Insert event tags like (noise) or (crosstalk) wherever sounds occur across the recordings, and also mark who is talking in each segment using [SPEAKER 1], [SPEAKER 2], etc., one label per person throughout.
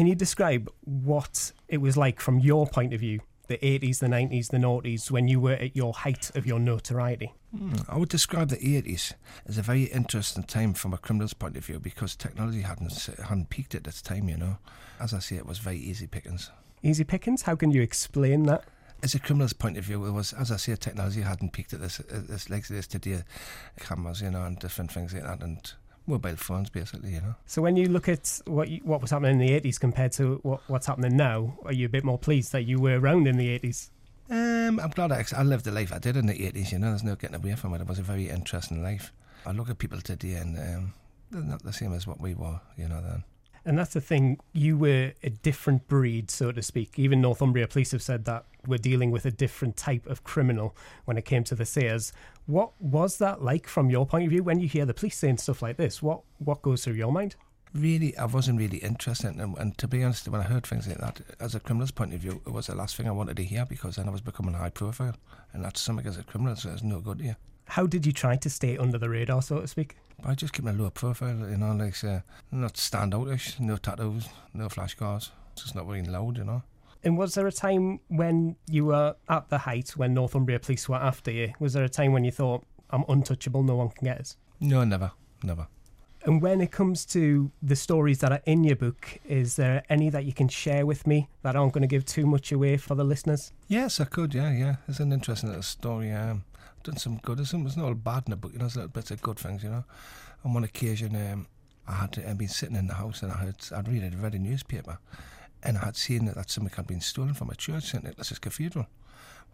[SPEAKER 1] Can you describe what it was like from your point of view, the 80s, the 90s, the noughties, when you were at your height of your notoriety?
[SPEAKER 2] Mm, I would describe the 80s as a very interesting time from a criminal's point of view because technology hadn't, hadn't peaked at its time, you know. As I say, it was very easy pickings.
[SPEAKER 1] Easy pickings? How can you explain that?
[SPEAKER 2] As a criminal's point of view, it was, as I say, technology hadn't peaked at this, this like it is today. Cameras, you know, and different things like that, and mobile phones, basically, you know.
[SPEAKER 1] So when you look at what you, what was happening in the 80s compared to what, what's happening now, are you a bit more pleased that you were around in the 80s?
[SPEAKER 2] Um, I'm glad I, I lived the life I did in the 80s, you know, there's no getting away from it. It was a very interesting life. I look at people today and um, they're not the same as what we were, you know, then.
[SPEAKER 1] And that's the thing, you were a different breed, so to speak. Even Northumbria Police have said that we're dealing with a different type of criminal when it came to the Sayers. What was that like from your point of view when you hear the police saying stuff like this? What what goes through your mind?
[SPEAKER 2] Really, I wasn't really interested, and, and to be honest, when I heard things like that, as a criminal's point of view, it was the last thing I wanted to hear because then I was becoming high profile, and that's something as a criminal, so it's no good to you.
[SPEAKER 1] How did you try to stay under the radar, so to speak?
[SPEAKER 2] I just keep a low profile, you know, like uh, not standoutish, no tattoos, no flash cars, just not very loud, you know.
[SPEAKER 1] And was there a time when you were at the height when Northumbria police were after you? Was there a time when you thought, I'm untouchable, no one can get us?
[SPEAKER 2] No, never, never.
[SPEAKER 1] And when it comes to the stories that are in your book, is there any that you can share with me that aren't going to give too much away for the listeners?
[SPEAKER 2] Yes, I could, yeah, yeah. It's an interesting little story. Um, I've done some good. There's, there's not all bad in the book, you know, there's little bits of good things, you know. On one occasion, um, I had uh, been sitting in the house and I had I'd read a, read a newspaper and I had seen that, that something had been stolen from a church, St Nicholas's Cathedral.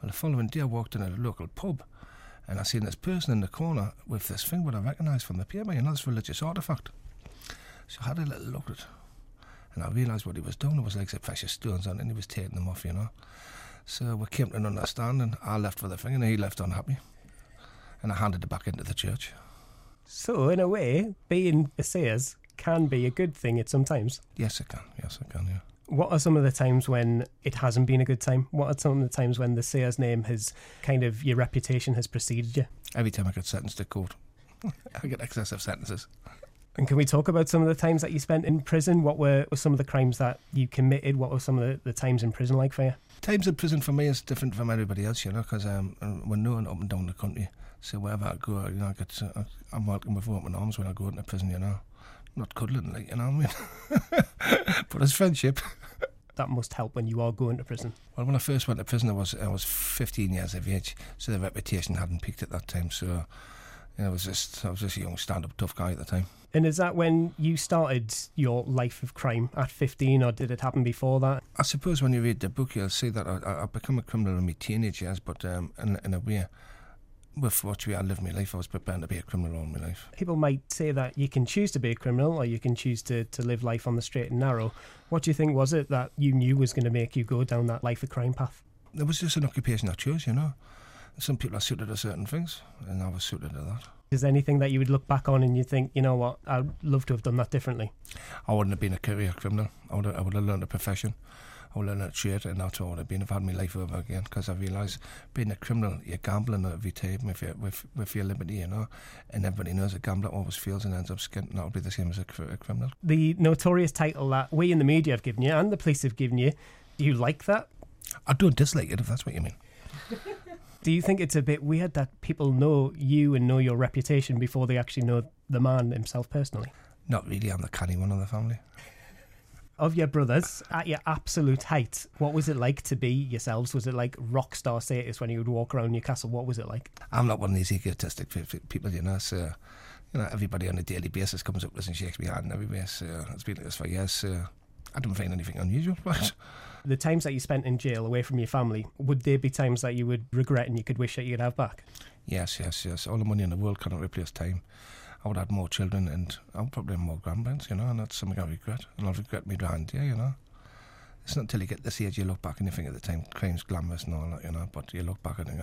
[SPEAKER 2] Well, the following day I walked in at a local pub and I seen this person in the corner with this thing what I recognised from the paper, you know, this religious artefact. So I had a little look at it and I realised what he was doing. It was like some precious stones on it and he was taking them off, you know. So we came to an understanding. I left with the thing and he left unhappy and I handed it back into the church.
[SPEAKER 1] So, in a way, being a Sayers can be a good thing at sometimes.
[SPEAKER 2] Yes, it can. Yes, it can, yeah.
[SPEAKER 1] What are some of the times when it hasn't been a good time? What are some of the times when the Sayers name has kind of, your reputation has preceded you?
[SPEAKER 2] Every time I get sentenced to court, (laughs) I get excessive sentences.
[SPEAKER 1] And can we talk about some of the times that you spent in prison? What were, some of the crimes that you committed? What were some of the, the times in prison like for you?
[SPEAKER 2] Times in prison for me is different from everybody else, you know, because um, we're known up and down the country. So wherever I go, you know, I get, uh, I'm welcome with open arms when I go into prison, you know. Not cuddling, like, you know what I mean? (laughs) but it's friendship.
[SPEAKER 1] That must help when you are going to prison.
[SPEAKER 2] Well, when I first went to prison, I was I was 15 years of age, so the reputation hadn't peaked at that time. So, you know, I was just I was just a young stand-up tough guy at the time.
[SPEAKER 1] And is that when you started your life of crime at 15, or did it happen before that?
[SPEAKER 2] I suppose when you read the book, you'll see that I, I become a criminal in my teenage years, but um, in, in a way, with what way I live my life, I was prepared to be a criminal all my life.
[SPEAKER 1] People might say that you can choose to be a criminal or you can choose to, to live life on the straight and narrow. What do you think was it that you knew was going to make you go down that life of crime path?
[SPEAKER 2] It was just an occupation I chose, you know. Some people are suited to certain things, and I was suited to that.
[SPEAKER 1] Is there anything that you would look back on and you think, you know what, I'd love to have done that differently?
[SPEAKER 2] I wouldn't have been a career criminal. I would have, I would have learned a profession. I would have learned a trade, and that's what I would er have been. I've had my life over again because I realised being a criminal, you're gambling every time with your, with, with your liberty, you know. And everybody knows a gambler always fails and ends up skint, and that would be the same as a, a criminal.
[SPEAKER 1] The notorious title that we in the media have given you and the police have given you, do you like that?
[SPEAKER 2] I don't dislike it, if that's what you mean. (laughs)
[SPEAKER 1] Do you think it's a bit weird that people know you and know your reputation before they actually know the man himself personally?
[SPEAKER 2] Not really. I'm the canny one of the family.
[SPEAKER 1] Of your brothers, at your absolute height, what was it like to be yourselves? Was it like rock star status when you would walk around Newcastle? What was it like?
[SPEAKER 2] I'm not one of these egotistic people, you know. So, you know, everybody on a daily basis comes up to and shakes my hand everywhere. So it's been like this for years. So I don't find anything unusual. Right? (laughs)
[SPEAKER 1] The times that you spent in jail away from your family, would there be times that you would regret and you could wish that you could have back?
[SPEAKER 2] Yes, yes, yes. All the money in the world cannot replace time. I would have more children and I would probably have more grandparents, you know, and that's something I regret. And I'll regret me behind here, you know. It's not until you get this age you look back and you think at the time crime's glamorous and all that, you know, but you look back and think,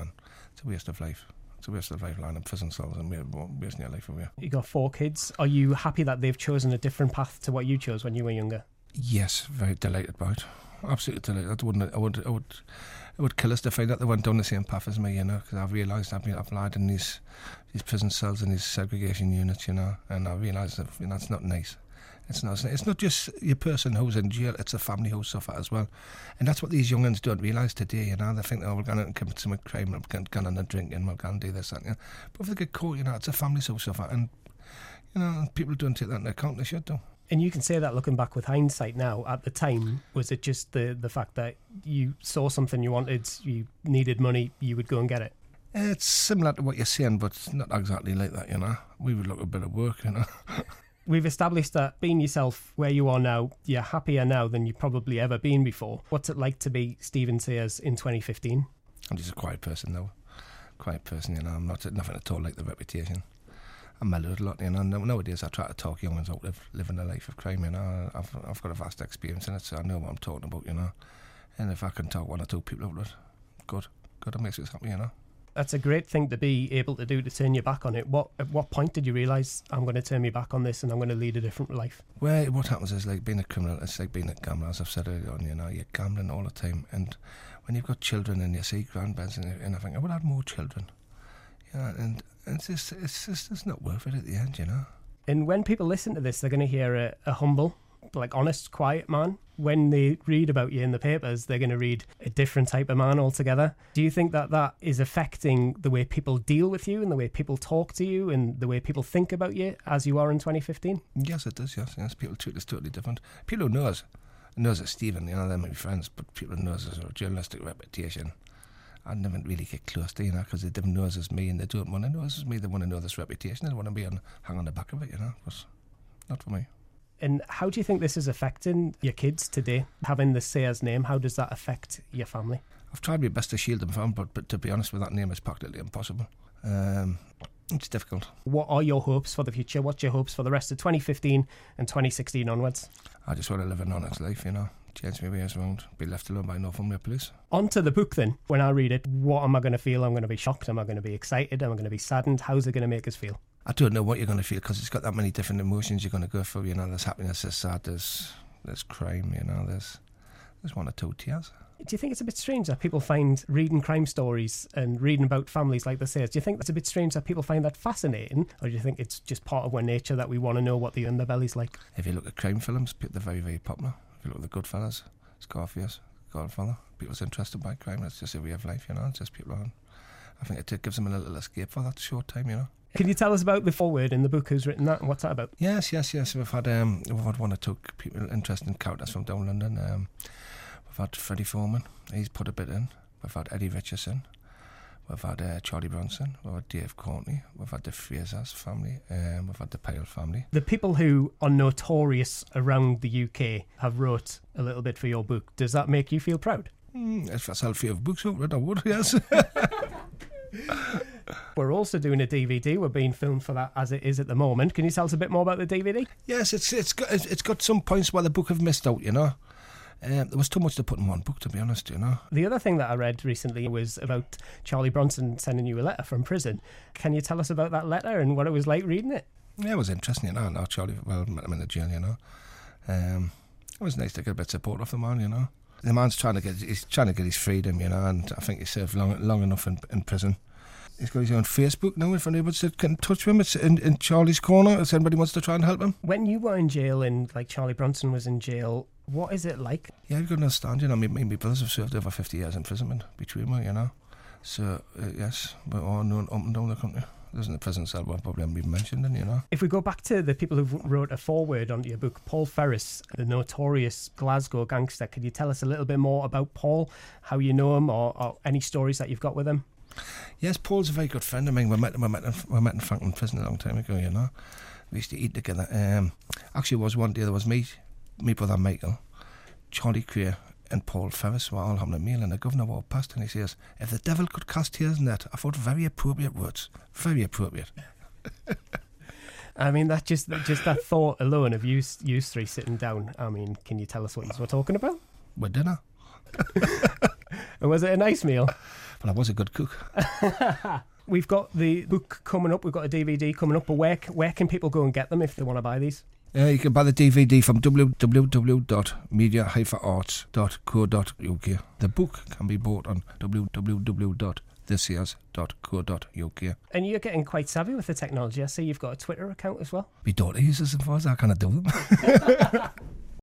[SPEAKER 2] it's a waste of life. It's a waste of life lying in prison cells and we're wasting your life away.
[SPEAKER 1] You got four kids. Are you happy that they've chosen a different path to what you chose when you were younger?
[SPEAKER 2] Yes, very delighted by it. Absolutely delighted. I wouldn't. I would. I would. It would kill us to find out they went down the same path as me, you know, because I've realised I've been I've lied in these these prison cells and these segregation units, you know, and I realised that you know it's not nice. It's not. It's not just your person who's in jail. It's a family who suffer as well, and that's what these young uns don't realise today. You know, they think, oh, we're going to commit some crime, we're going to drink, and we're going to do this, that, you know. But if they get caught, you know, it's a family who suffer, and you know, people don't take that into account. They should do.
[SPEAKER 1] And you can say that looking back with hindsight now. At the time, was it just the the fact that you saw something you wanted, you needed money, you would go and get it?
[SPEAKER 2] It's similar to what you're saying, but not exactly like that. You know, we would look a bit of work. You know. (laughs)
[SPEAKER 1] We've established that being yourself where you are now, you're happier now than you've probably ever been before. What's it like to be Stephen Sayers in 2015?
[SPEAKER 2] I'm just a quiet person though. Quiet person, you know. I'm not nothing at all like the reputation. I'm mellowed a lot, you know. Nowadays, I try to talk young ones out of living a life of crime, you know. I've, I've got a vast experience in it, so I know what I'm talking about, you know. And if I can talk one or two people out of it, good. Good, it makes us happy, you know
[SPEAKER 1] that's a great thing to be able to do to turn your back on it. What at what point did you realise I'm going to turn my back on this and I'm going to lead a different life?
[SPEAKER 2] Well, what happens is like being a criminal. It's like being a gambler, as I've said earlier on. You know, you're gambling all the time, and when you've got children and you see grandparents and, and I think I would have more children. You know, and, and it's just it's just it's not worth it at the end. You know.
[SPEAKER 1] And when people listen to this, they're going to hear a, a humble like honest, quiet man. When they read about you in the papers, they're going to read a different type of man altogether. Do you think that that is affecting the way people deal with you and the way people talk to you and the way people think about you as you are in 2015?
[SPEAKER 2] Yes, it does. Yes, yes. People treat us totally different. People who know us knows that Stephen, you know, they might be friends, but people who knows us a journalistic reputation. I never really get close to you know because they don't know us as me and they don't want to know us as me. They want to know this reputation. They want to be on hang on the back of it, you know. But not for me.
[SPEAKER 1] And how do you think this is affecting your kids today? Having the Sayers name, how does that affect your family?
[SPEAKER 2] I've tried my best to shield them from, but, but to be honest with that name, it's practically impossible. Um, it's difficult.
[SPEAKER 1] What are your hopes for the future? What's your hopes for the rest of 2015 and 2016 onwards?
[SPEAKER 2] I just want to live an honest life, you know. Change my ways around, be left alone by Northumbria Police.
[SPEAKER 1] On to the book then. When I read it, what am I going to feel? I'm going to be shocked. Am I going to be excited? Am I going to be saddened? How's it going to make us feel?
[SPEAKER 2] I don't know what you're going to feel because it's got that many different emotions you're going to go through. You know, there's happiness, there's sad, there's there's crime. You know, there's there's one or two tears.
[SPEAKER 1] Do you think it's a bit strange that people find reading crime stories and reading about families like this is? Do you think that's a bit strange that people find that fascinating, or do you think it's just part of our nature that we want to know what the underbelly's like?
[SPEAKER 2] If you look at crime films, they're very very popular. If you look at the Goodfellas, Scarface, Godfather, people's interested by crime. It's just a way of life, you know. It's just people. I think it gives them a little escape for that short time, you know.
[SPEAKER 1] Can you tell us about the foreword in the book? Who's written that and what's that about?
[SPEAKER 2] Yes, yes, yes. We've had um, we've had one or two people interesting characters from down London. Um, we've had Freddie Foreman. He's put a bit in. We've had Eddie Richardson. We've had uh, Charlie Bronson. We've had Dave Courtney. We've had the Frasers family. Um, we've had the Pyle family.
[SPEAKER 1] The people who are notorious around the UK have wrote a little bit for your book. Does that make you feel proud?
[SPEAKER 2] Mm, if I sell few books over it, I would, yes. (laughs) (laughs)
[SPEAKER 1] We're also doing a DVD. We're being filmed for that as it is at the moment. Can you tell us a bit more about the DVD?
[SPEAKER 2] Yes, it's it's got it's got some points where the book have missed out. You know. Um, there was too much to put in one book, to be honest, you know.
[SPEAKER 1] The other thing that I read recently was about Charlie Bronson sending you a letter from prison. Can you tell us about that letter and what it was like reading it?
[SPEAKER 2] Yeah, it was interesting, you know. Now Charlie, well, met him in the jail, you know. Um, it was nice to get a bit of support off the man, you know. The man's trying to get, he's trying to get his freedom, you know, and I think he served long, long enough in, in prison. He's got his own Facebook now. If anybody to get in touch with him, it's in, in Charlie's corner. If anybody wants to try and help him.
[SPEAKER 1] When you were in jail and like Charlie Bronson was in jail, what is it like?
[SPEAKER 2] Yeah, you've got to understand. You know, me, me, my brothers have served over fifty years imprisonment between me. You know, so uh, yes, we're all known up and down the country. There's in the prison cell where probably haven't been mentioned, and you know.
[SPEAKER 1] If we go back to the people who wrote a foreword onto your book, Paul Ferris, the notorious Glasgow gangster, could you tell us a little bit more about Paul, how you know him, or, or any stories that you've got with him?
[SPEAKER 2] Yes, Paul's a very good friend of mine. We met, we met, we met in Frankland Prison a long time ago, you know. We used to eat together. Um, actually, was one day there was me, me brother Michael, Charlie Creer, and Paul Ferris were all having a meal, and the governor walked past and he says, If the devil could cast his net, I thought very appropriate words. Very appropriate.
[SPEAKER 1] I mean, that just just that thought alone of you, you three sitting down. I mean, can you tell us what you were talking about?
[SPEAKER 2] With dinner. (laughs)
[SPEAKER 1] and was it a nice meal?
[SPEAKER 2] But I was a good cook. (laughs)
[SPEAKER 1] We've got the book coming up. We've got a DVD coming up. But where where can people go and get them if they want to buy these?
[SPEAKER 2] Yeah, you can buy the DVD from www.media-arts.co.uk. The book can be bought on www.thisyears.co.uk.
[SPEAKER 1] And you're getting quite savvy with the technology. I see you've got a Twitter account as well.
[SPEAKER 2] My daughter uses them for us, I kind of do them. (laughs) (laughs)